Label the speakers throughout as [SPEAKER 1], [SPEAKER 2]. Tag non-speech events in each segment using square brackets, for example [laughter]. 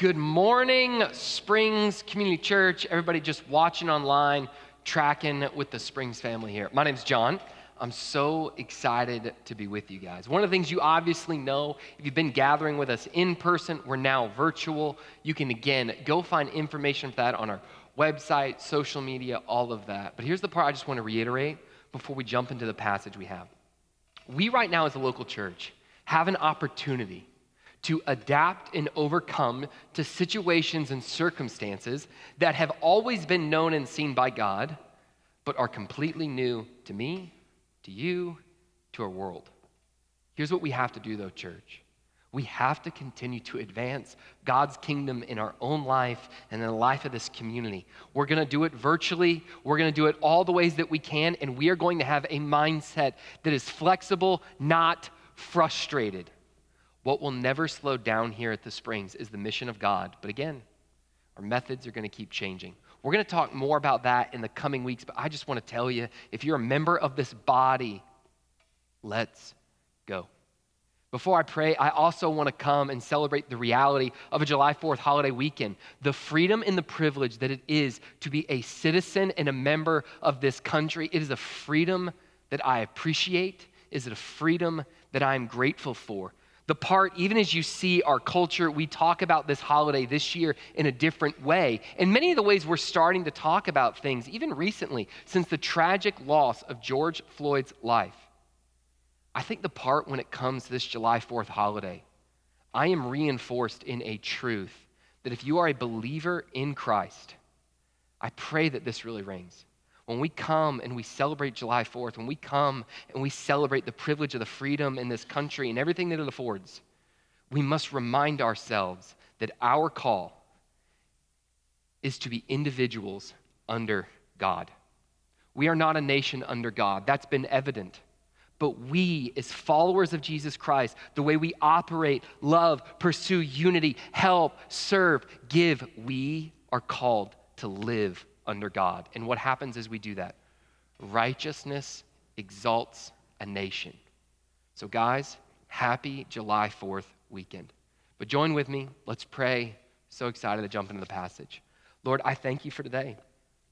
[SPEAKER 1] Good morning, Springs Community Church. Everybody just watching online, tracking with the Springs family here. My name's John. I'm so excited to be with you guys. One of the things you obviously know, if you've been gathering with us in person, we're now virtual. You can again go find information for that on our website, social media, all of that. But here's the part I just want to reiterate before we jump into the passage we have. We, right now, as a local church, have an opportunity to adapt and overcome to situations and circumstances that have always been known and seen by God, but are completely new to me, to you, to our world. Here's what we have to do, though, church. We have to continue to advance God's kingdom in our own life and in the life of this community. We're going to do it virtually. We're going to do it all the ways that we can, and we are going to have a mindset that is flexible, not frustrated. What will never slow down here at the Springs is the mission of God. But again, our methods are going to keep changing. We're going to talk more about that in the coming weeks, but I just want to tell you if you're a member of this body, let's go. Before I pray, I also want to come and celebrate the reality of a July 4th holiday weekend, the freedom and the privilege that it is to be a citizen and a member of this country. It is a freedom that I appreciate. Is it a freedom that I'm grateful for? The part, even as you see our culture, we talk about this holiday this year in a different way. In many of the ways we're starting to talk about things, even recently, since the tragic loss of George Floyd's life. I think the part when it comes to this July 4th holiday, I am reinforced in a truth that if you are a believer in Christ, I pray that this really rings when we come and we celebrate July 4th, when we come and we celebrate the privilege of the freedom in this country and everything that it affords, we must remind ourselves that our call is to be individuals under God. We are not a nation under God. That's been evident. But we, as followers of Jesus Christ, the way we operate, love, pursue unity, help, serve, give, we are called to live under God. And what happens as we do that? Righteousness exalts a nation. So, guys, happy July 4th weekend. But join with me. Let's pray. So excited to jump into the passage. Lord, I thank you for today.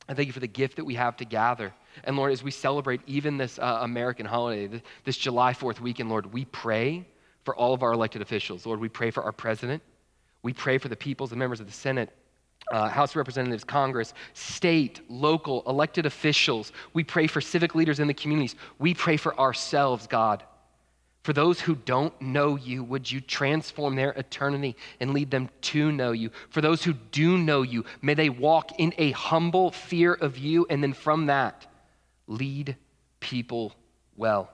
[SPEAKER 1] I thank you for the gift that we have to gather. And Lord, as we celebrate even this uh, American holiday, this July 4th weekend, Lord, we pray for all of our elected officials. Lord, we pray for our president. We pray for the peoples and members of the Senate uh, House of Representatives, Congress, state, local, elected officials. We pray for civic leaders in the communities. We pray for ourselves, God. For those who don't know you, would you transform their eternity and lead them to know you? For those who do know you, may they walk in a humble fear of you, and then from that, lead people well.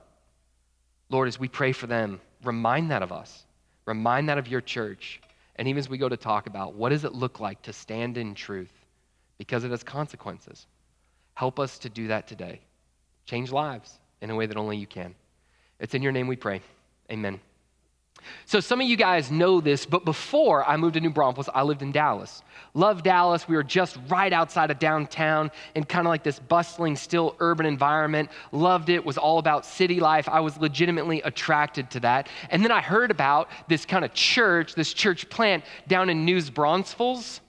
[SPEAKER 1] Lord, as we pray for them, remind that of us. Remind that of your church. And even as we go to talk about what does it look like to stand in truth because it has consequences, help us to do that today. Change lives in a way that only you can. It's in your name we pray. Amen. So, some of you guys know this, but before I moved to New Braunfels, I lived in Dallas. Loved Dallas. We were just right outside of downtown in kind of like this bustling, still urban environment. Loved it, was all about city life. I was legitimately attracted to that. And then I heard about this kind of church, this church plant down in New Braunfels.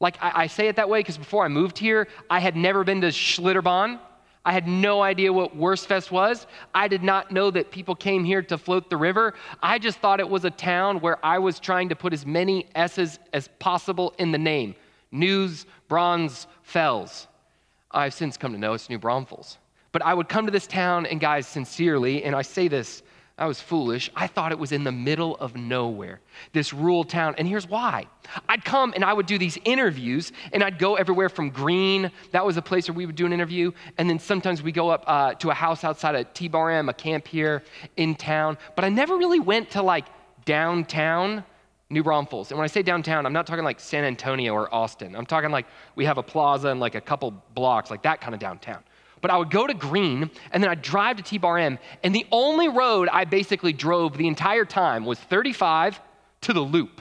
[SPEAKER 1] Like I, I say it that way because before I moved here, I had never been to Schlitterbahn. I had no idea what Wurstfest was. I did not know that people came here to float the river. I just thought it was a town where I was trying to put as many S's as possible in the name. News, Bronze, Fells. I've since come to know it's New Braunfels. But I would come to this town, and guys, sincerely, and I say this I was foolish. I thought it was in the middle of nowhere, this rural town. And here's why I'd come and I would do these interviews, and I'd go everywhere from Gruene, that was a place where we would do an interview. And then sometimes we go up uh, to a house outside of T Bar M, a camp here in town. But I never really went to like downtown New Braunfels. And when I say downtown, I'm not talking like San Antonio or Austin. I'm talking like we have a plaza and like a couple blocks, like that kind of downtown but I would go to Gruene and then I'd drive to T Bar M. And the only road I basically drove the entire time was 35 to the loop.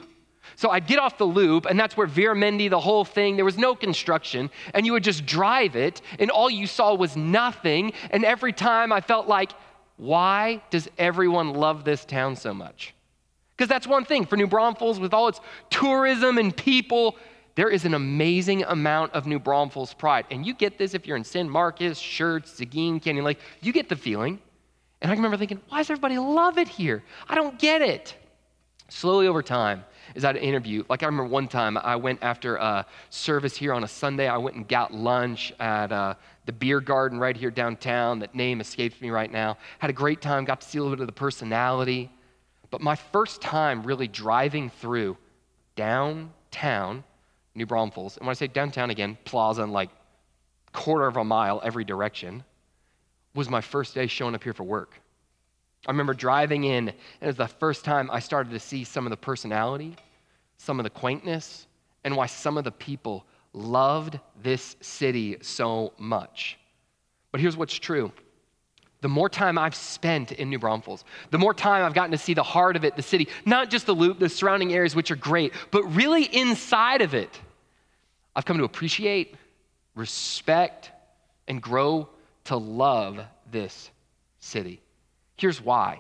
[SPEAKER 1] So I'd get off the loop, and that's where Mendy, the whole thing, there was no construction, and you would just drive it, and all you saw was nothing. And every time I felt like, why does everyone love this town so much? Because that's one thing for New Braunfels, with all its tourism and people, there is an amazing amount of New Braunfels pride. And you get this if you're in San Marcos, Schertz, Seguin, Canyon Lake. You get the feeling. And I remember thinking, why does everybody love it here? I don't get it. Slowly over time, as I'd interview, like I remember one time I went after a service here on a Sunday, I went and got lunch at uh, the beer garden right here downtown. That name escapes me right now. Had a great time, got to see a little bit of the personality. But my first time really driving through downtown New Braunfels, and when I say downtown again, plaza and like quarter of a mile every direction, was my first day showing up here for work. I remember driving in, and it was the first time I started to see some of the personality, some of the quaintness, and why some of the people loved this city so much. But here's what's true the more time I've spent in New Braunfels, the more time I've gotten to see the heart of it, the city, not just the loop, the surrounding areas, which are great, but really inside of it, I've come to appreciate, respect, and grow to love this city. Here's why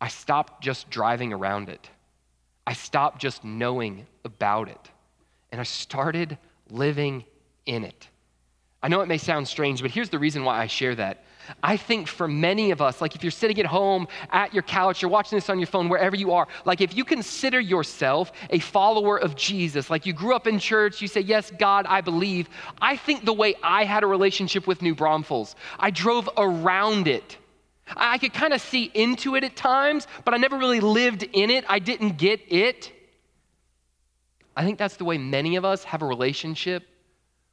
[SPEAKER 1] I stopped just driving around it, I stopped just knowing about it, and I started living in it. I know it may sound strange, but here's the reason why I share that. I think for many of us, like if you're sitting at home, at your couch, you're watching this on your phone, wherever you are, like if you consider yourself a follower of Jesus, like you grew up in church, you say, Yes, God, I believe. I think the way I had a relationship with New Braunfels, I drove around it. I could kind of see into it at times, but I never really lived in it. I didn't get it. I think that's the way many of us have a relationship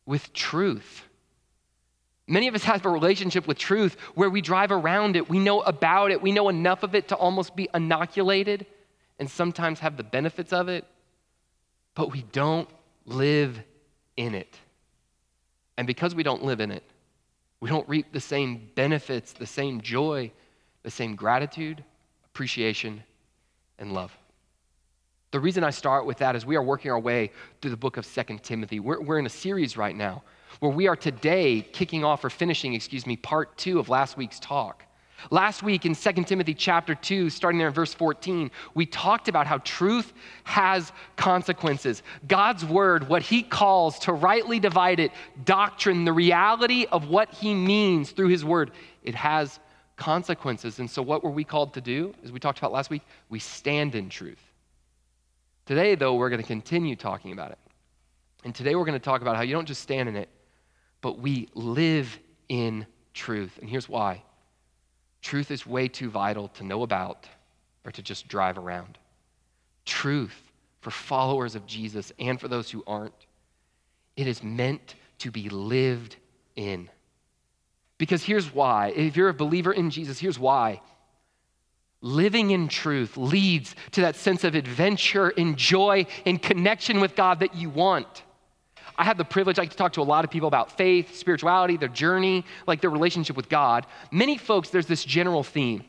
[SPEAKER 1] with truth. Many of us have a relationship with truth where we drive around it, we know about it, we know enough of it to almost be inoculated and sometimes have the benefits of it, but we don't live in it. And because we don't live in it, we don't reap the same benefits, the same joy, the same gratitude, appreciation, and love. The reason I start with that is we are working our way through the book of Second Timothy. We're, we're in a series right now where we are today kicking off or finishing, excuse me, part two of last week's talk. Last week in 2 Timothy chapter 2, starting there in verse 14, we talked about how truth has consequences. God's word, what he calls to rightly divide it, doctrine, the reality of what he means through his word, it has consequences. And so, what were we called to do, as we talked about last week? We stand in truth. Today, though, we're going to continue talking about it. And today, we're going to talk about how you don't just stand in it, but we live in truth. And here's why truth is way too vital to know about or to just drive around. Truth for followers of Jesus and for those who aren't, it is meant to be lived in. Because here's why. If you're a believer in Jesus, here's why. Living in truth leads to that sense of adventure and joy and connection with God that you want. I have the privilege, I get to talk to a lot of people about faith, spirituality, their journey, like their relationship with God. Many folks, there's this general theme.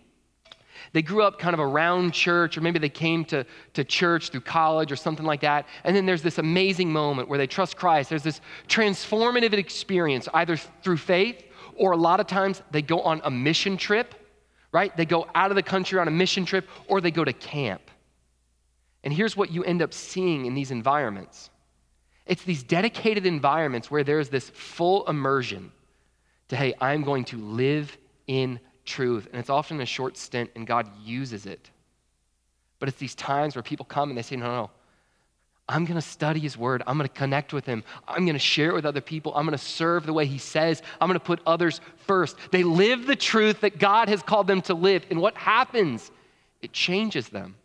[SPEAKER 1] They grew up kind of around church, or maybe they came to, to church through college or something like that. And then there's this amazing moment where they trust Christ. There's this transformative experience, either through faith or a lot of times they go on a mission trip, right? They go out of the country on a mission trip or they go to camp. And here's what you end up seeing in these environments it's these dedicated environments where there's this full immersion to, hey, I'm going to live in truth. And it's often a short stint, and God uses it. But it's these times where people come and they say, no, no, I'm going to study his word. I'm going to connect with him. I'm going to share it with other people. I'm going to serve the way he says. I'm going to put others first. They live the truth that God has called them to live. And what happens? It changes them.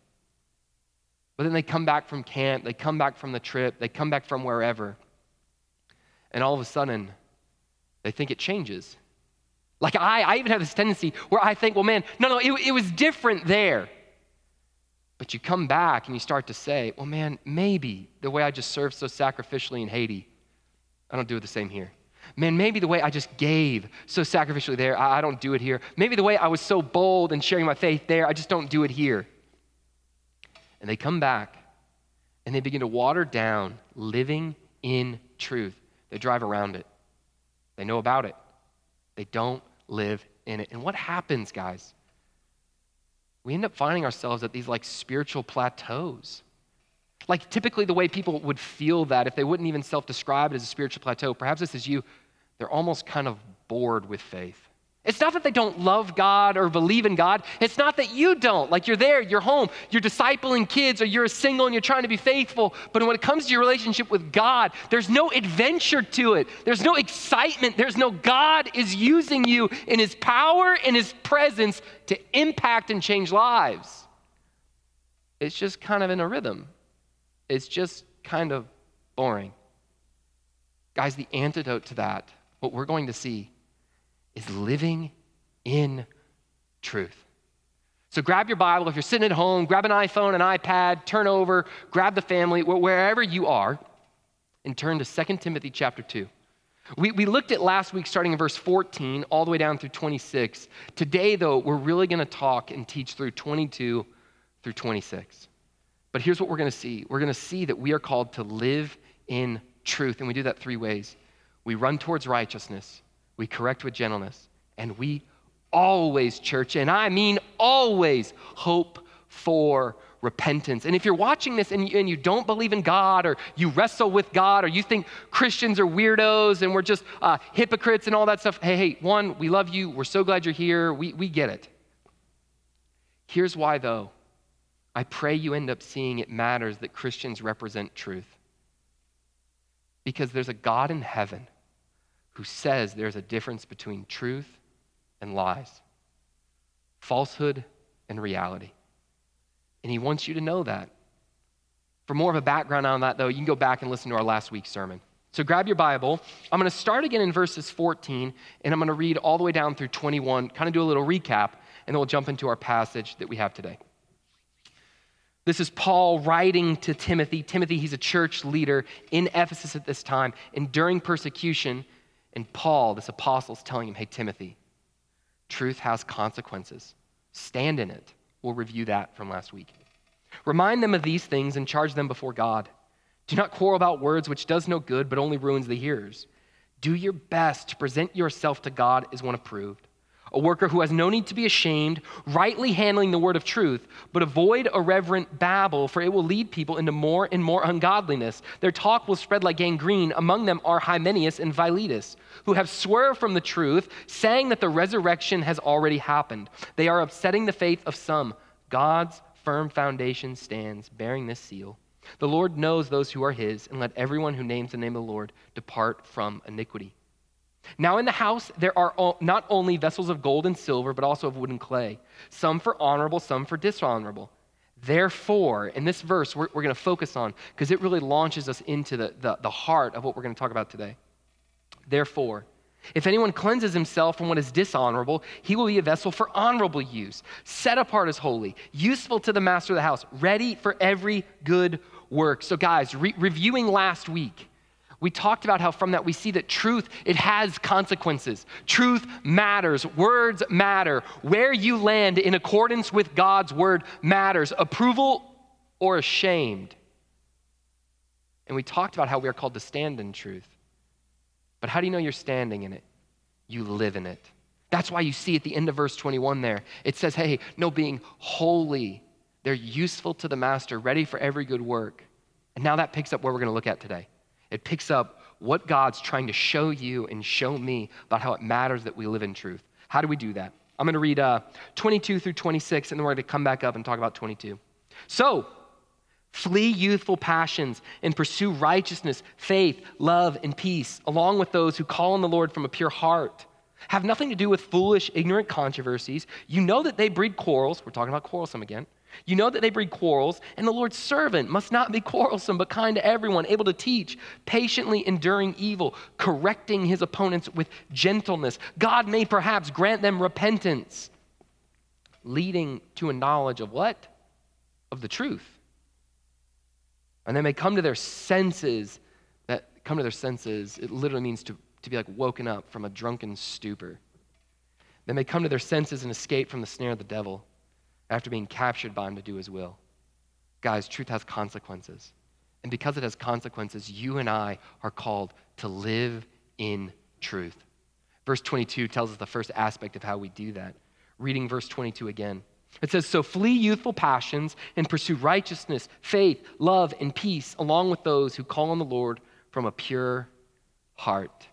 [SPEAKER 1] But then they come back from camp, they come back from the trip, they come back from wherever. And all of a sudden, they think it changes. Like I, I even have this tendency where I think, well, man, no, no, it, it was different there. But you come back and you start to say, well, man, maybe the way I just served so sacrificially in Haiti, I don't do it the same here. Man, maybe the way I just gave so sacrificially there, I, I don't do it here. Maybe the way I was so bold in sharing my faith there, I just don't do it here. And they come back and they begin to water down living in truth. They drive around it, they know about it, they don't live in it. And what happens, guys? we end up finding ourselves at these like spiritual plateaus. Like typically the way people would feel that if they wouldn't even self describe it as a spiritual plateau, perhaps this is you, they're almost kind of bored with faith. It's not that they don't love God or believe in God. It's not that you don't. Like you're there, you're home, you're discipling kids, or you're a single and you're trying to be faithful. But when it comes to your relationship with God, there's no adventure to it. There's no excitement. There's no God is using you in His power and His presence to impact and change lives. It's just kind of in a rhythm, it's just kind of boring. Guys, the antidote to that, what we're going to see is living in truth. So grab your Bible. If you're sitting at home, grab an iPhone, an iPad, turn over, grab the family, wherever you are, and turn to 2 Timothy chapter 2. We, we looked at last week starting in verse 14 all the way down through 26. Today, though, we're really going to talk and teach through 22 through 26. But here's what we're going to see we're going to see that we are called to live in truth, and we do that three ways. We run towards righteousness, we correct with gentleness, and we always, church, and I mean always, hope for repentance. And if you're watching this and you, and you don't believe in God, or you wrestle with God, or you think Christians are weirdos and we're just uh, hypocrites and all that stuff, hey, hey, one, we love you. We're so glad you're here. We, we get it. Here's why, though. I pray you end up seeing it matters that Christians represent truth. Because there's a God in heaven who says there's a difference between truth and lies, falsehood and reality. And he wants you to know that. For more of a background on that, though, you can go back and listen to our last week's sermon. So grab your Bible. I'm going to start again in verses 14, and I'm going to read all the way down through 21, kind of do a little recap, and then we'll jump into our passage that we have today. This is Paul writing to Timothy. Timothy, he's a church leader in Ephesus at this time, enduring persecution. And Paul, this apostle, is telling him, hey, Timothy, truth has consequences. Stand in it. We'll review that from last week. Remind them of these things and charge them before God. Do not quarrel about words, which does no good, but only ruins the hearers. Do your best to present yourself to God as one approved a worker who has no need to be ashamed, rightly handling the word of truth, but avoid irreverent babble, for it will lead people into more and more ungodliness. Their talk will spread like gangrene. Among them are Hymenaeus and Philetus, who have swerved from the truth, saying that the resurrection has already happened. They are upsetting the faith of some. God's firm foundation stands, bearing this seal. The Lord knows those who are his, and let everyone who names the name of the Lord depart from iniquity. Now, in the house, there are not only vessels of gold and silver, but also of wood and clay, some for honorable, some for dishonorable. Therefore, in this verse, we're, we're going to focus on because it really launches us into the, the, the heart of what we're going to talk about today. Therefore, if anyone cleanses himself from what is dishonorable, he will be a vessel for honorable use, set apart as holy, useful to the master of the house, ready for every good work. So, guys, re- reviewing last week, we talked about how from that we see that truth it has consequences. Truth matters. Words matter. Where you land in accordance with god's word matters. Approval or ashamed. And we talked about how we are called to stand in truth. But how do you know you're standing in it? You live in it. That's why you see at the end of verse 21 there it says hey no being holy. They're useful to the master ready for every good work. And now that picks up where we're going to look at today it picks up what God's trying to show you and show me about how it matters that we live in truth. How do we do that? I'm going to read uh, 22 through 26, and then we're going to come back up and talk about 22. So, flee youthful passions and pursue righteousness, faith, love, and peace, along with those who call on the Lord from a pure heart. Have nothing to do with foolish, ignorant controversies. You know that they breed quarrels. We're talking about quarrelsome again. You know that they breed quarrels, and the Lord's servant must not be [laughs] quarrelsome, but kind to everyone, able to teach, patiently enduring evil, correcting his opponents with gentleness. God may perhaps grant them repentance, leading to a knowledge of what? Of the truth. And they may come to their senses. That come to their senses, it literally means to, to be like woken up from a drunken stupor. They may come to their senses and escape from the snare of the devil after being captured by him to do his will. Guys, truth has consequences. And because it has consequences, you and I are called to live in truth. Verse 22 tells us the first aspect of how we do that. Reading verse 22 again. It says, So flee youthful passions and pursue righteousness, faith, love, and peace, along with those who call on the Lord from a pure heart.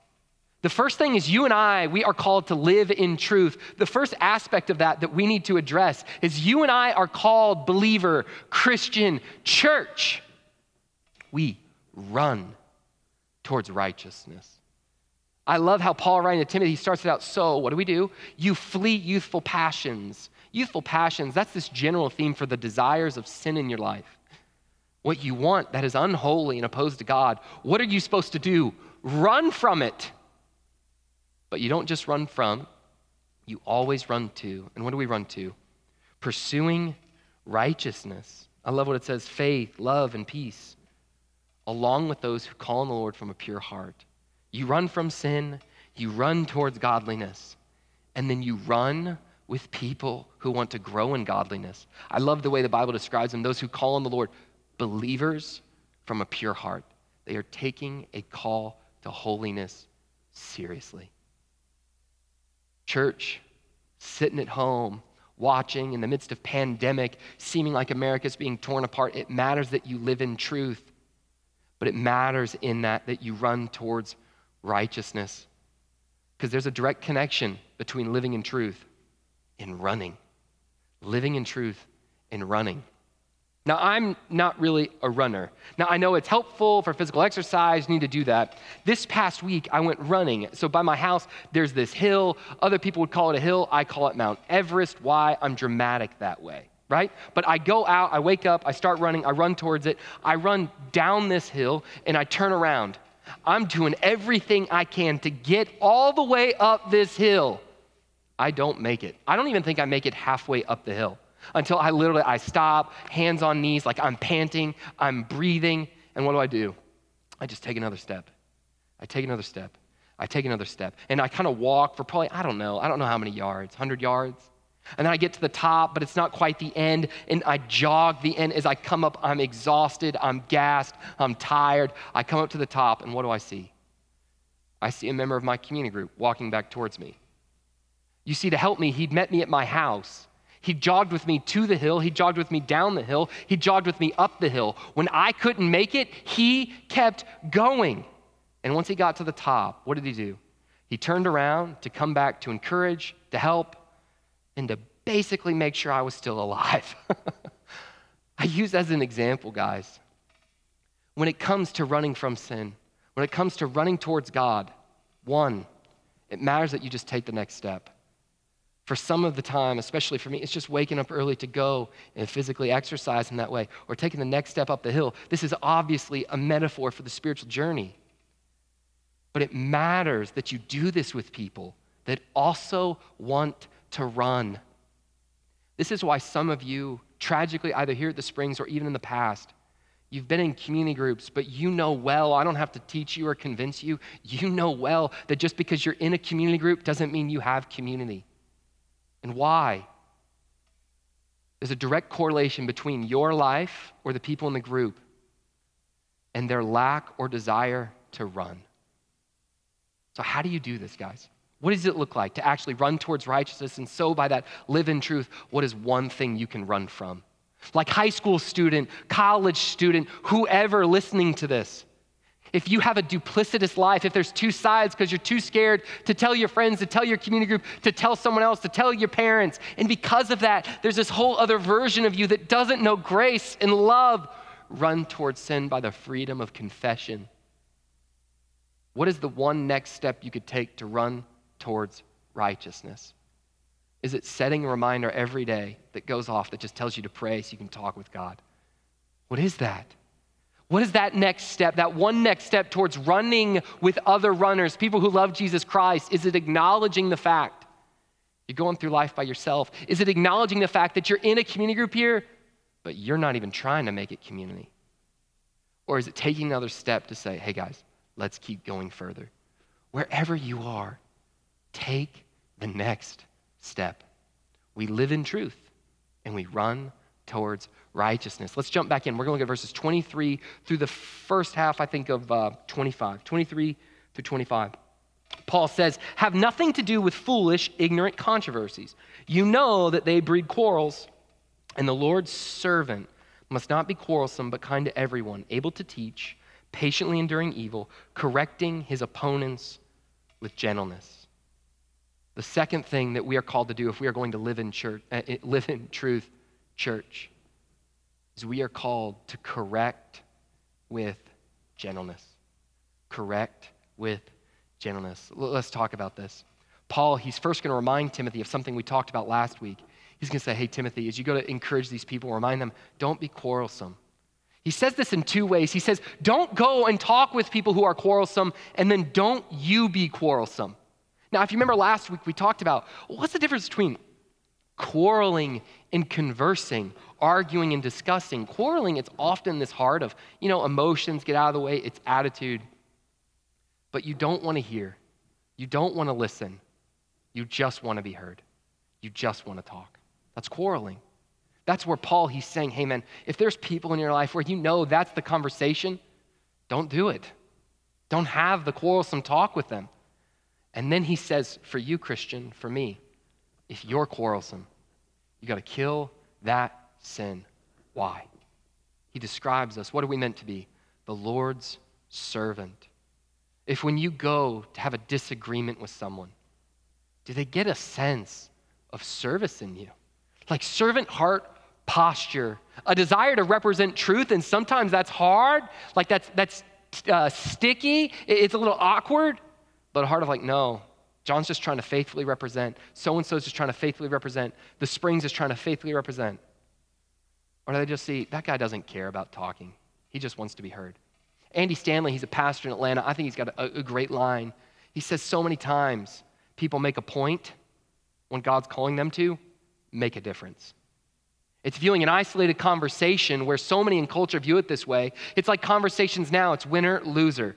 [SPEAKER 1] The first thing is you and I, we are called to live in truth. The first aspect of that that we need to address is you and I are called believer, Christian, church. We run towards righteousness. I love how Paul writing to Timothy, he starts it out so, what do we do? You flee youthful passions. Youthful passions, that's this general theme for the desires of sin in your life. What you want that is unholy and opposed to God. What are you supposed to do? Run from it. But you don't just run from, you always run to. And what do we run to? Pursuing righteousness. I love what it says faith, love, and peace, along with those who call on the Lord from a pure heart. You run from sin, you run towards godliness, and then you run with people who want to grow in godliness. I love the way the Bible describes them those who call on the Lord, believers from a pure heart. They are taking a call to holiness seriously. Church, sitting at home, watching in the midst of pandemic, seeming like America's being torn apart, it matters that you live in truth. But it matters in that that you run towards righteousness. Because there's a direct connection between living in truth and running. Living in truth and running. Now, I'm not really a runner. Now, I know it's helpful for physical exercise, you need to do that. This past week, I went running. So, by my house, there's this hill. Other people would call it a hill. I call it Mount Everest. Why? I'm dramatic that way, right? But I go out, I wake up, I start running, I run towards it. I run down this hill, and I turn around. I'm doing everything I can to get all the way up this hill. I don't make it. I don't even think I make it halfway up the hill until I literally I stop, hands on knees, like I'm panting, I'm breathing, and what do I do? I just take another step. I take another step. I take another step. And I kind of walk for probably, I don't know, I don't know how many yards, 100 yards. And then I get to the top, but it's not quite the end. And I jog the end. As I come up, I'm exhausted, I'm gassed, I'm tired. I come up to the top, and what do I see? I see a member of my community group walking back towards me. You see, to help me, he'd met me at my house. He jogged with me to the hill. He jogged with me down the hill. He jogged with me up the hill. When I couldn't make it, he kept going. And once he got to the top, what did he do? He turned around to come back to encourage, to help, and to basically make sure I was still alive. [laughs] I use as an example, guys. When it comes to running from sin, when it comes to running towards God, one, it matters that you just take the next step for some of the time, especially for me, it's just waking up early to go and physically exercise in that way or taking the next step up the hill. This is obviously a metaphor for the spiritual journey. But it matters that you do this with people that also want to run. This is why some of you, tragically, either here at the Springs or even in the past, You've been in community groups, but you know well, I don't have to teach you or convince you. You know well that just because you're in a community group doesn't mean you have community. And why? There's a direct correlation between your life or the people in the group and their lack or desire to run. So, how do you do this, guys? What does it look like to actually run towards righteousness and so by that live in truth? What is one thing you can run from? Like high school student, college student, whoever listening to this, if you have a duplicitous life, if there's two sides because you're too scared to tell your friends, to tell your community group, to tell someone else, to tell your parents, and because of that, there's this whole other version of you that doesn't know grace and love, run towards sin by the freedom of confession. What is the one next step you could take to run towards righteousness? Is it setting a reminder every day that goes off that just tells you to pray so you can talk with God? What is that? What is that next step, that one next step towards running with other runners, people who love Jesus Christ? Is it acknowledging the fact you're going through life by yourself? Is it acknowledging the fact that you're in a community group here, but you're not even trying to make it community? Or is it taking another step to say, hey guys, let's keep going further? Wherever you are, take the next step. We live in truth and we run towards righteousness. Let's jump back in. We're going to look at verses 23 through the first half, I think, of uh, 25. 23 through 25. Paul says, have nothing to do with foolish, ignorant controversies. You know that they breed quarrels, and the Lord's servant must not be quarrelsome, but kind to everyone, able to teach, patiently enduring evil, correcting his opponents with gentleness. The second thing that we are called to do if we are going to live in church, uh, live in truth, church, is we are called to correct with gentleness. Correct with gentleness. Let's talk about this. Paul, he's first going to remind Timothy of something we talked about last week. He's going to say, Hey, Timothy, as you go to encourage these people, remind them, don't be quarrelsome. He says this in two ways. He says, Don't go and talk with people who are quarrelsome, and then don't you be quarrelsome. Now, if you remember last week, we talked about what's the difference between quarreling and conversing, arguing and discussing. Quarreling, it's often this heart of, you know, emotions get out of the way, it's attitude. But you don't want to hear, you don't want to listen, you just want to be heard, you just want to talk. That's quarreling. That's where Paul, he's saying, hey man, if there's people in your life where you know that's the conversation, don't do it. Don't have the quarrelsome talk with them. And then he says, for you, Christian, for me, if you're quarrelsome, you got to kill that sin. Why? He describes us. What are we meant to be? The Lord's servant. If when you go to have a disagreement with someone, do they get a sense of service in you? Like servant heart posture, a desire to represent truth, and sometimes that's hard, like that's, that's uh, sticky, it's a little awkward, but a heart of like, no, John's just trying to faithfully represent. So and so is just trying to faithfully represent. The Springs is trying to faithfully represent. Or do they just see that guy doesn't care about talking? He just wants to be heard. Andy Stanley, he's a pastor in Atlanta. I think he's got a, a great line. He says so many times people make a point when God's calling them to make a difference. It's viewing an isolated conversation where so many in culture view it this way. It's like conversations now, it's winner, loser.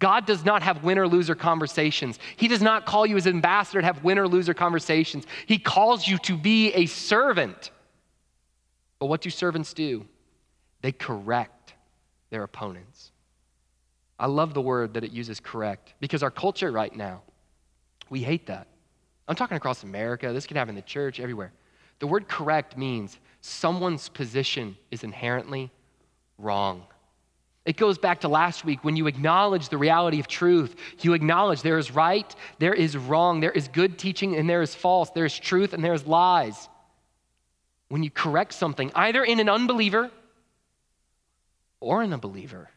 [SPEAKER 1] God does not have winner loser conversations. He does not call you as ambassador to have winner loser conversations. He calls you to be a servant. But what do servants do? They correct their opponents. I love the word that it uses correct because our culture right now, we hate that. I'm talking across America, this can happen in the church, everywhere. The word correct means someone's position is inherently wrong. It goes back to last week when you acknowledge the reality of truth. You acknowledge there is right, there is wrong, there is good teaching, and there is false, there is truth, and there is lies. When you correct something, either in an unbeliever or in a believer,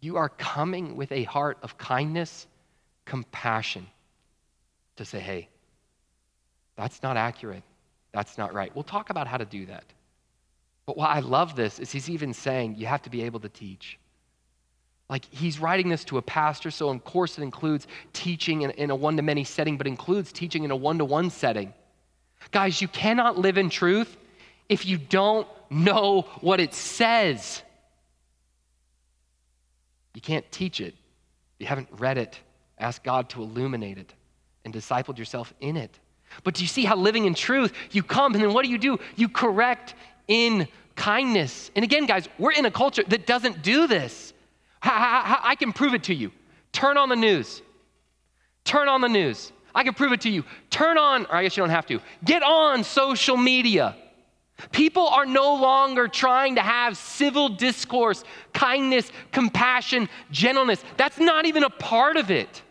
[SPEAKER 1] you are coming with a heart of kindness, compassion to say, hey, that's not accurate. That's not right. We'll talk about how to do that. But why I love this is he's even saying you have to be able to teach. Like he's writing this to a pastor, so of course it includes teaching in, in a one to many setting, but includes teaching in a one to one setting. Guys, you cannot live in truth if you don't know what it says. You can't teach it. You haven't read it, ask God to illuminate it, and discipled yourself in it. But do you see how living in truth, you come and then what do you do? You correct in kindness. And again, guys, we're in a culture that doesn't do this. I can prove it to you. Turn on the news. Turn on the news. I can prove it to you. Turn on, or I guess you don't have to, get on social media. People are no longer trying to have civil discourse, kindness, compassion, gentleness. That's not even a part of it.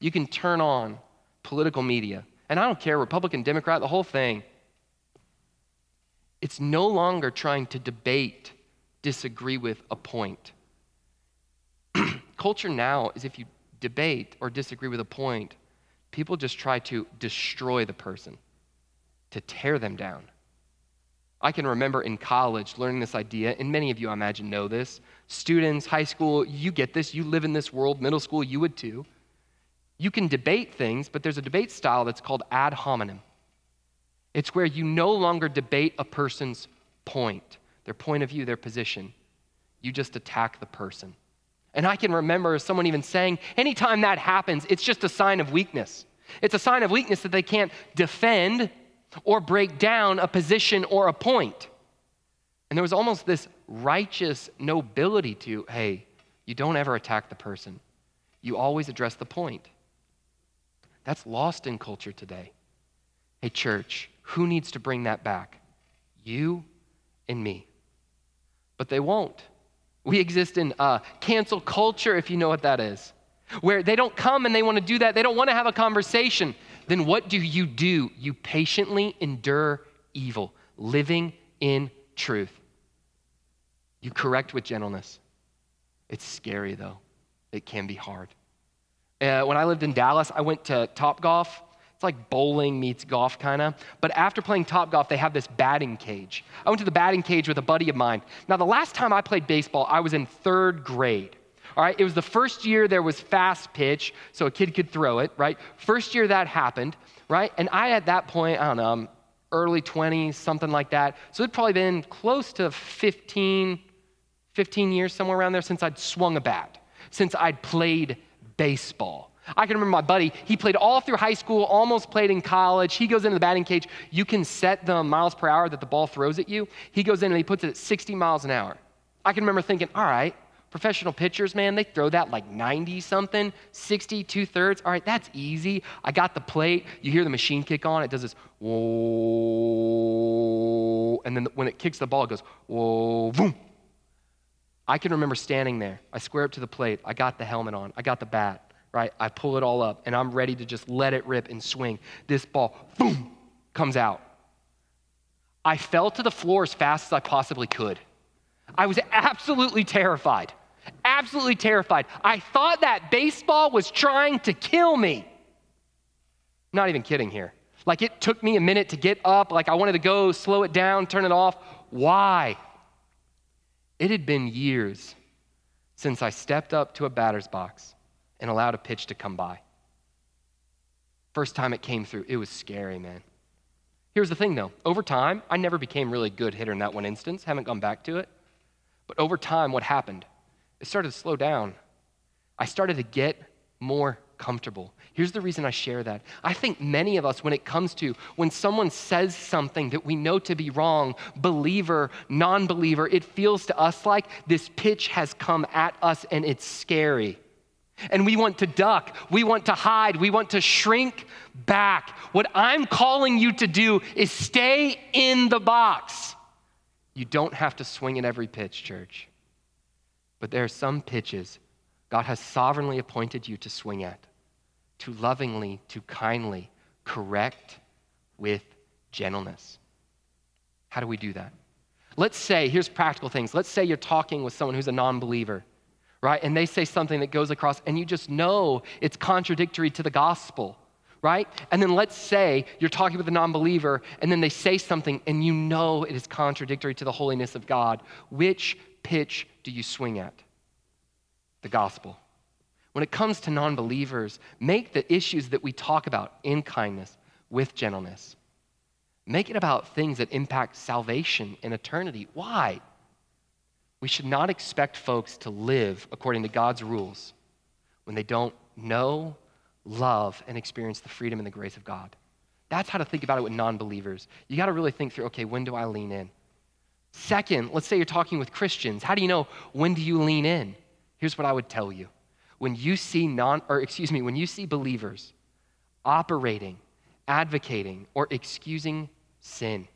[SPEAKER 1] You can turn on political media. And I don't care, Republican, Democrat, the whole thing. It's no longer trying to debate, disagree with a point. [clears throat] Culture now is if you debate or disagree with a point, people just try to destroy the person, to tear them down. I can remember in college learning this idea, and many of you, I imagine, know this. Students, high school, you get this. You live in this world. Middle school, you would too. You can debate things, but there's a debate style that's called ad hominem. It's where you no longer debate a person's point, their point of view, their position. You just attack the person. And I can remember someone even saying, anytime that happens, it's just a sign of weakness. It's a sign of weakness that they can't defend or break down a position or a point. And there was almost this righteous nobility to, hey, you don't ever attack the person. You always address the point. That's lost in culture today. Hey, church, who needs to bring that back? You and me. But they won't. We exist in uh, cancel culture, if you know what that is, where they don't come and they want to do that. They don't want to have a conversation. Then what do you do? You patiently endure evil, living in truth. You correct with gentleness. It's scary, though. It can be hard. Uh, when I lived in Dallas, I went to Top Golf. It's like bowling meets golf, kind of. But after playing Top Golf, they have this batting cage. I went to the batting cage with a buddy of mine. Now, the last time I played baseball, I was in third grade. All right, it was the first year there was fast pitch, so a kid could throw it, right? First year that happened, right? And I, at that point, I don't know, early 20s, something like that. So it'd probably been close to 15, 15 years, somewhere around there, since I'd swung a bat, since I'd played baseball. I can remember my buddy, he played all through high school, almost played in college. He goes into the batting cage. You can set the miles per hour that the ball throws at you. He goes in and he puts it at 60 miles an hour. I can remember thinking, all right, professional pitchers, man, they throw that like 90 something, 60, two thirds. All right, that's easy. I got the plate. You hear the machine kick on, it does this whoa. And then when it kicks the ball, it goes whoa, boom. I can remember standing there. I square up to the plate. I got the helmet on. I got the bat, right? I pull it all up and I'm ready to just let it rip and swing. This ball, boom, comes out. I fell to the floor as fast as I possibly could. I was absolutely terrified. Absolutely terrified. I thought that baseball was trying to kill me. Not even kidding here. Like it took me a minute to get up. Like I wanted to go, slow it down, turn it off. Why? It had been years since I stepped up to a batter's box and allowed a pitch to come by. First time it came through, it was scary, man. Here's the thing though over time, I never became really good hitter in that one instance, haven't gone back to it. But over time, what happened? It started to slow down. I started to get more comfortable. Here's the reason I share that. I think many of us, when it comes to when someone says something that we know to be wrong, believer, non believer, it feels to us like this pitch has come at us and it's scary. And we want to duck, we want to hide, we want to shrink back. What I'm calling you to do is stay in the box. You don't have to swing at every pitch, church. But there are some pitches God has sovereignly appointed you to swing at to lovingly, to kindly correct with gentleness. How do we do that? Let's say, here's practical things. Let's say you're talking with someone who's a non believer, right? And they say something that goes across, and you just know it's contradictory to the gospel, right? And then let's say you're talking with a non believer, and then they say something, and you know it is contradictory to the holiness of God. Which pitch do you swing at? The gospel. When it comes to non believers, make the issues that we talk about in kindness with gentleness. Make it about things that impact salvation and eternity. Why? We should not expect folks to live according to God's rules when they don't know, love, and experience the freedom and the grace of God. That's how to think about it with non believers. You got to really think through okay, when do I lean in? Second, let's say you're talking with Christians. How do you know when do you lean in? Here's what I would tell you when you see non, or excuse me, when you see believers operating, advocating, or excusing sin,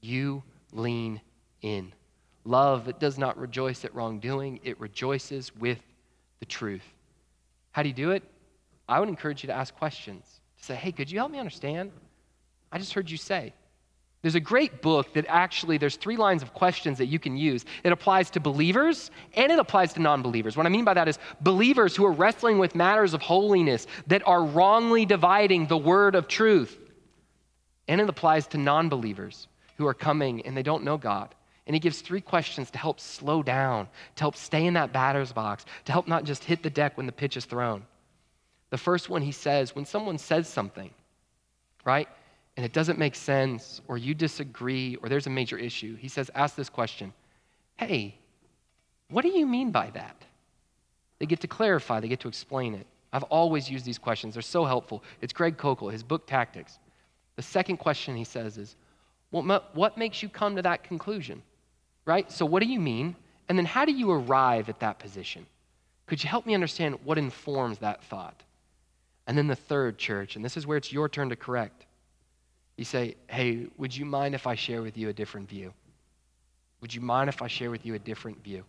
[SPEAKER 1] you lean in. Love that does not rejoice at wrongdoing, it rejoices with the truth. How do you do it? I would encourage you to ask questions. To say, hey, could you help me understand? I just heard you say. There's a great book that actually there's three lines of questions that you can use. It applies to believers and it applies to non-believers. What I mean by that is believers who are wrestling with matters of holiness that are wrongly dividing the word of truth. And it applies to non-believers who are coming and they don't know God. And he gives three questions to help slow down, to help stay in that batter's box, to help not just hit the deck when the pitch is thrown. The first one he says, when someone says something, right? and it doesn't make sense, or you disagree, or there's a major issue, he says, ask this question Hey, what do you mean by that? They get to clarify, they get to explain it. I've always used these questions, they're so helpful. It's Greg Koukl, his book Tactics. The second question he says is, well, what makes you come to that conclusion? Right? So, what do you mean? And then, how do you arrive at that position? Could you help me understand what informs that thought? And then the third, church, and this is where it's your turn to correct. You say, Hey, would you mind if I share with you a different view? Would you mind if I share with you a different view?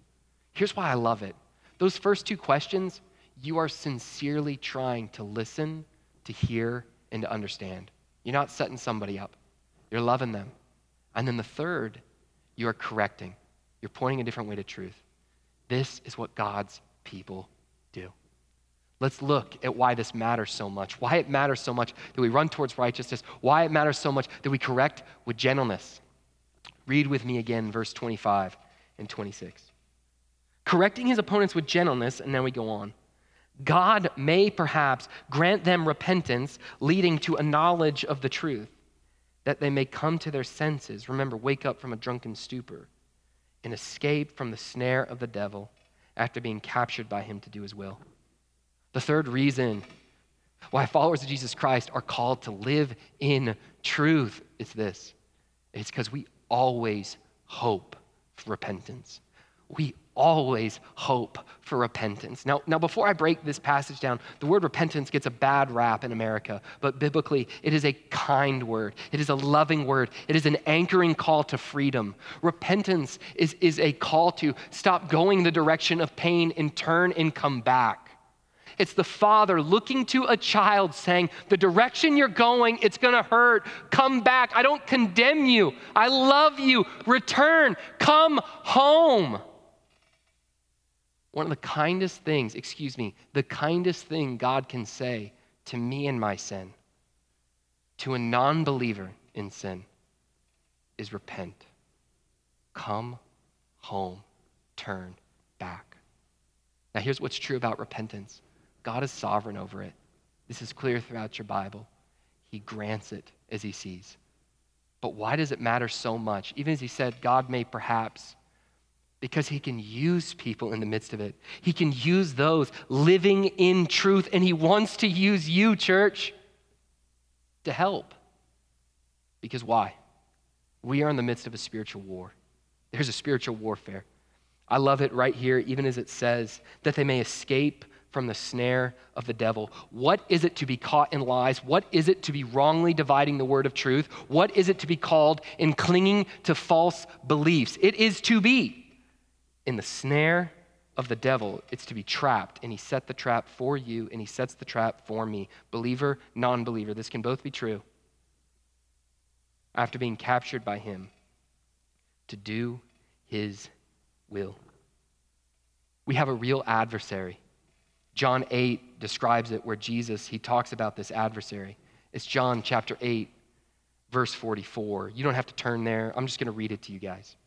[SPEAKER 1] Here's why I love it. Those first two questions, you are sincerely trying to listen, to hear, and to understand. You're not setting somebody up, you're loving them. And then the third, you are correcting. You're pointing a different way to truth. This is what God's people do. Let's look at why this matters so much, why it matters so much that we run towards righteousness, why it matters so much that we correct with gentleness. Read with me again, verse 25 and 26. Correcting his opponents with gentleness, and now we go on. God may perhaps grant them repentance, leading to a knowledge of the truth, that they may come to their senses. Remember, wake up from a drunken stupor and escape from the snare of the devil after being captured by him to do his will. The third reason why followers of Jesus Christ are called to live in truth is this it's because we always hope for repentance. We always hope for repentance. Now, now, before I break this passage down, the word repentance gets a bad rap in America, but biblically, it is a kind word. It is a loving word. It is an anchoring call to freedom. Repentance is, is a call to stop going the direction of pain and turn and come back. It's the father looking to a child saying, The direction you're going, it's going to hurt. Come back. I don't condemn you. I love you. Return. Come home. One of the kindest things, excuse me, the kindest thing God can say to me in my sin, to a non believer in sin, is repent. Come home. Turn back. Now, here's what's true about repentance God is sovereign over it. This is clear throughout your Bible. He grants it as he sees. But why does it matter so much? Even as he said, God may perhaps, because he can use people in the midst of it. He can use those living in truth, and he wants to use you, church, to help. Because why? We are in the midst of a spiritual war. There's a spiritual warfare. I love it right here, even as it says that they may escape from the snare of the devil. What is it to be caught in lies? What is it to be wrongly dividing the word of truth? What is it to be called in clinging to false beliefs? It is to be in the snare of the devil. It's to be trapped, and he set the trap for you, and he sets the trap for me. Believer, non believer, this can both be true. After being captured by him to do his will. We have a real adversary John 8 describes it where Jesus, he talks about this adversary. It's John chapter 8, verse 44. You don't have to turn there. I'm just going to read it to you guys.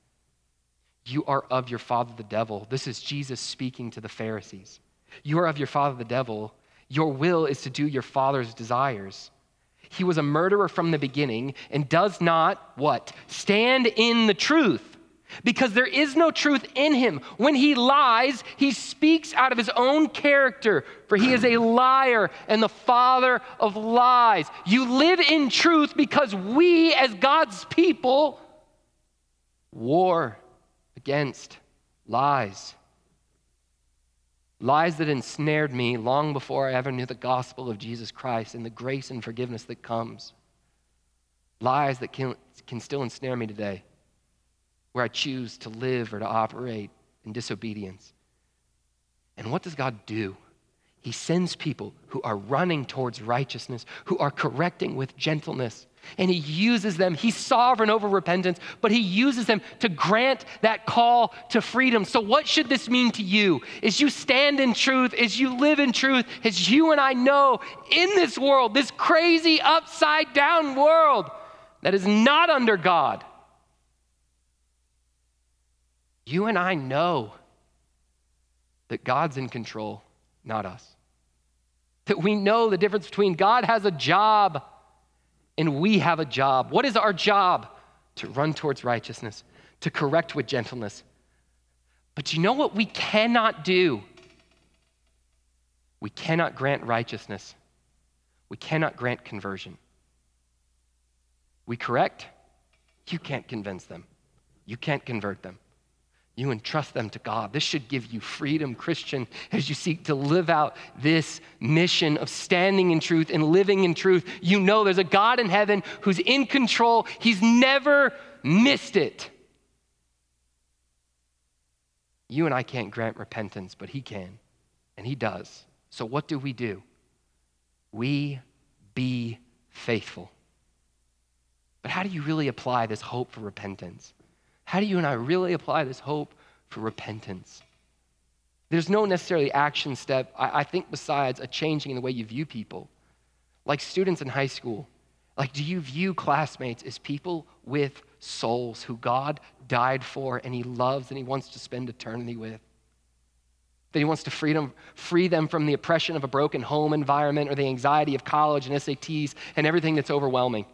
[SPEAKER 1] You are of your father the devil. This is Jesus speaking to the Pharisees. You are of your father the devil. Your will is to do your father's desires. He was a murderer from the beginning and does not what? Stand in the truth because there is no truth in him. When he lies, he speaks out of his own character, for he is a [clears throat] liar and the father of lies. You live in truth because we, as God's people, war against lies. Lies that ensnared me long before I ever knew the gospel of Jesus Christ and the grace and forgiveness that comes. Lies that can, can still ensnare me today where I choose to live or to operate in disobedience. And what does God do? He sends people who are running towards righteousness, who are correcting with gentleness. And he uses them. He's sovereign over repentance, but he uses them to grant that call to freedom. So, what should this mean to you? As you stand in truth, as you live in truth, as you and I know in this world, this crazy upside down world that is not under God, you and I know that God's in control, not us. That we know the difference between God has a job and we have a job. What is our job? To run towards righteousness, to correct with gentleness. But you know what we cannot do? We cannot grant righteousness. We cannot grant conversion. We correct, you can't convince them. You can't convert them. You entrust them to God. This should give you freedom, Christian, as you seek to live out this mission of standing in truth and living in truth. You know there's a God in heaven who's in control, He's never missed it. You and I can't grant repentance, but He can, and He does. So, what do we do? We be faithful. But how do you really apply this hope for repentance? How do you and I really apply this hope for repentance? There's no necessarily action step, I, I think, besides a changing in the way you view people. Like students in high school, like, do you view classmates as people with souls who God died for and He loves and He wants to spend eternity with? That He wants to free them, free them from the oppression of a broken home environment or the anxiety of college and SATs and everything that's overwhelming?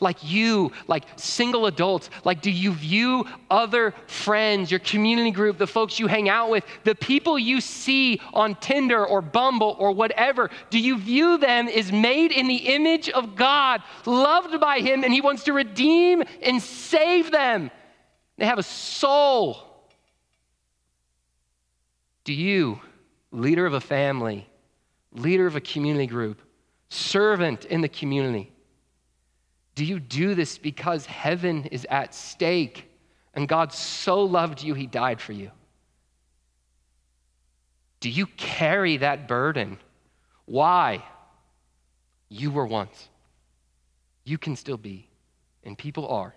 [SPEAKER 1] Like you, like single adults, like do you view other friends, your community group, the folks you hang out with, the people you see on Tinder or Bumble or whatever, do you view them as made in the image of God, loved by Him, and He wants to redeem and save them? They have a soul. Do you, leader of a family, leader of a community group, servant in the community, do you do this because heaven is at stake and God so loved you, he died for you? Do you carry that burden? Why? You were once. You can still be, and people are,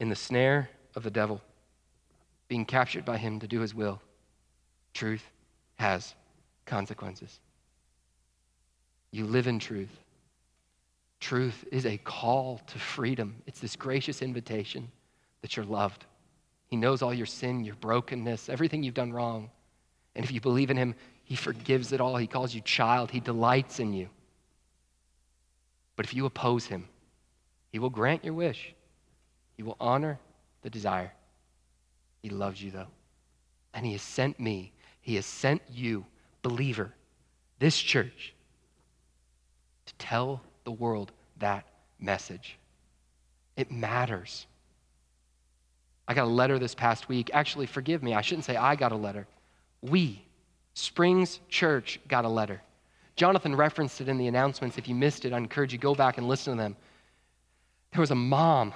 [SPEAKER 1] in the snare of the devil, being captured by him to do his will. Truth has consequences. You live in truth. Truth is a call to freedom. It's this gracious invitation that you're loved. He knows all your sin, your brokenness, everything you've done wrong. And if you believe in Him, He forgives it all. He calls you child, He delights in you. But if you oppose Him, He will grant your wish, He will honor the desire. He loves you, though. And He has sent me, He has sent you, believer, this church, to tell the world that message. It matters. I got a letter this past week. Actually, forgive me, I shouldn't say I got a letter. We, Springs Church, got a letter. Jonathan referenced it in the announcements. If you missed it, I encourage you go back and listen to them. There was a mom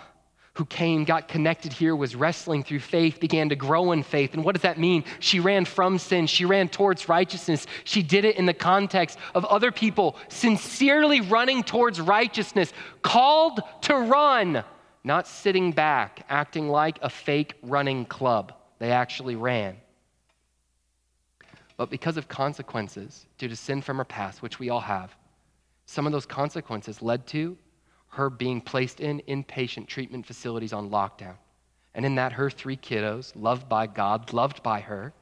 [SPEAKER 1] who came, got connected here, was wrestling through faith, began to grow in faith. And what does that mean? She ran from sin, she ran towards righteousness. She did it in the context of other people sincerely running towards righteousness, called to run, not sitting back, acting like a fake running club. They actually ran. But because of consequences due to sin from her past, which we all have, some of those consequences led to her being placed in inpatient treatment facilities on lockdown. And in that, her three kiddos, loved by God, loved by her,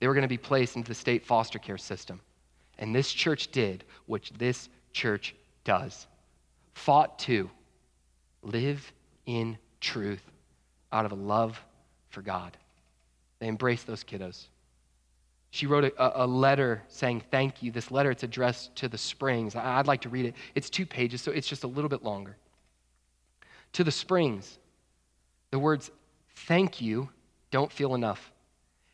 [SPEAKER 1] they were going to be placed into the state foster care system. And this church did, which this church does fought to live in truth out of a love for God. They embraced those kiddos. She wrote a, a, letter saying thank you. This letter, it's addressed to the Springs. I'd like to read it. It's two pages, so it's just a little bit longer. To the Springs, the words thank you don't feel enough.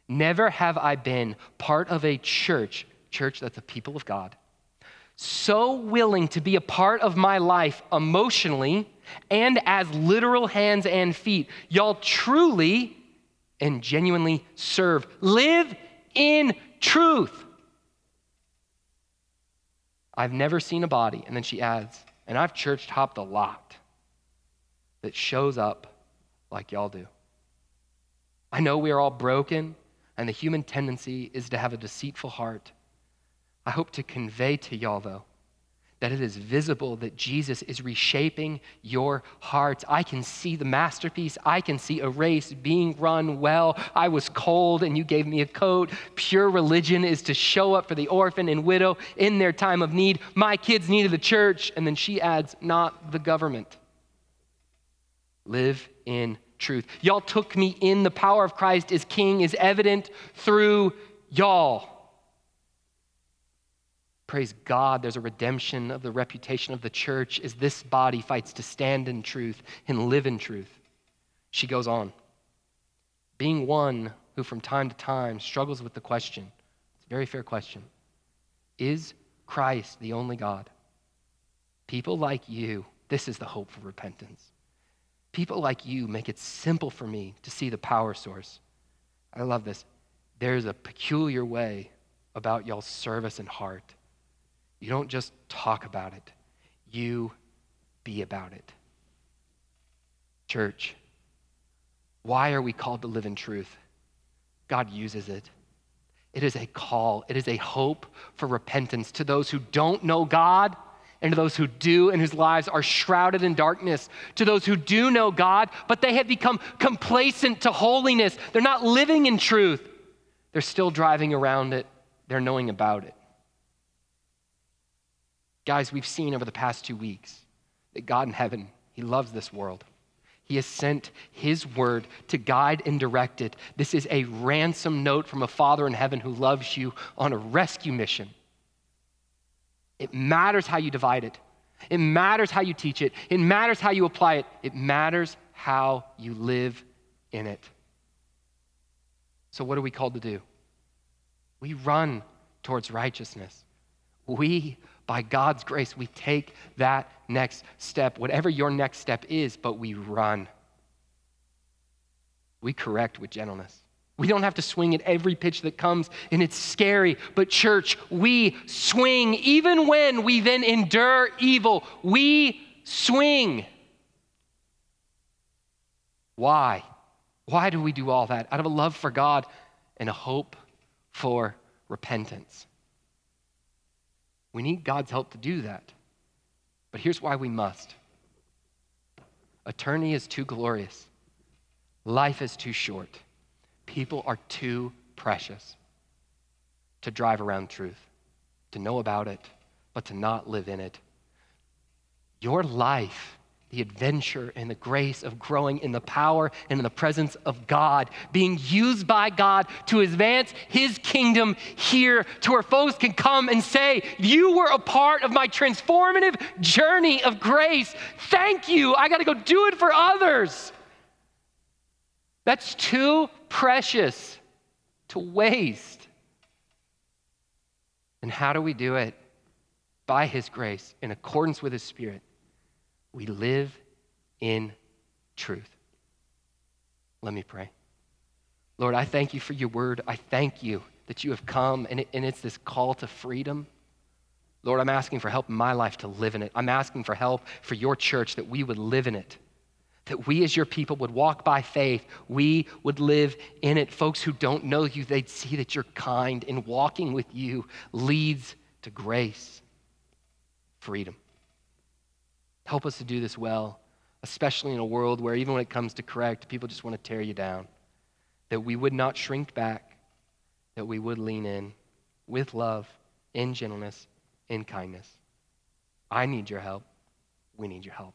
[SPEAKER 1] Never have I been part of a church, church that's a people of God, so willing to be a part of my life emotionally and as literal hands and feet. Y'all truly and genuinely serve. Live in truth. I've never seen a body, and then she adds, and I've church hopped a lot that shows up like y'all do. I know we are all broken, and the human tendency is to have a deceitful heart. I hope to convey to y'all, though, that it is visible that Jesus is reshaping your hearts. I can see the masterpiece. I can see a race being run well. I was cold and you gave me a coat. Pure religion is to show up for the orphan and widow in their time of need. My kids needed the church. And then she adds, not the government. Live in truth. Y'all took me in. The power of Christ as King is evident through y'all. Praise God, there's a redemption of the reputation of the church as this body fights to stand in truth and live in truth. She goes on. Being one who from time to time struggles with the question, it's a very fair question Is Christ the only God? People like you, this is the hope for repentance. People like you make it simple for me to see the power source. I love this. There's a peculiar way about y'all's service and heart. You don't just talk about it, you be about it. Church, why are we called to live in truth? God uses it. It is a call, it is a hope for repentance to those who don't know God and to those who do and whose lives are shrouded in darkness, to those who do know God, but they have become complacent to holiness. They're not living in truth, they're still driving around it, they're knowing about it. Guys, we've seen over the past two weeks that God in heaven, He loves this world. He has sent His word to guide and direct it. This is a ransom note from a Father in heaven who loves you on a rescue mission. It matters how you divide it, it matters how you teach it, it matters how you apply it, it matters how you live in it. So, what are we called to do? We run towards righteousness. We, by God's grace, we take that next step, whatever your next step is, but we run. We correct with gentleness. We don't have to swing at every pitch that comes, and it's scary. But, church, we swing. Even when we then endure evil, we swing. Why? Why do we do all that? Out of a love for God and a hope for repentance. We need God's help to do that. But here's why we must eternity is too glorious, life is too short. People are too precious to drive around truth, to know about it, but to not live in it. Your life, the adventure and the grace of growing in the power and in the presence of God, being used by God to advance His kingdom here to where folks can come and say, You were a part of my transformative journey of grace. Thank you. I got to go do it for others. That's too precious to waste. And how do we do it? By His grace, in accordance with His Spirit. We live in truth. Let me pray. Lord, I thank you for your word. I thank you that you have come, and, it, and it's this call to freedom. Lord, I'm asking for help in my life to live in it. I'm asking for help for your church that we would live in it that we as your people would walk by faith. We would live in it. Folks who don't know you, they'd see that you're kind, and walking with you leads to grace, freedom. Help us to do this well, especially in a world where, even when it comes to correct, people just want to tear you down. That we would not shrink back, that we would lean in with love, in gentleness, in kindness. I need your help. We need your help.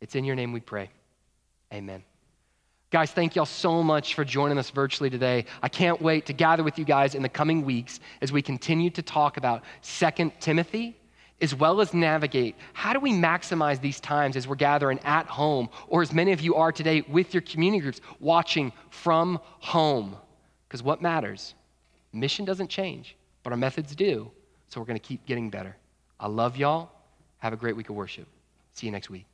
[SPEAKER 1] It's in your name we pray. Amen. Guys, thank y'all so much for joining us virtually today. I can't wait to gather with you guys in the coming weeks as we continue to talk about Second Timothy as well as navigate how do we maximize these times as we're gathering at home or as many of you are today with your community groups watching from home. Because what matters? Mission doesn't change, but our methods do. So we're going to keep getting better. I love y'all. Have a great week of worship. See you next week.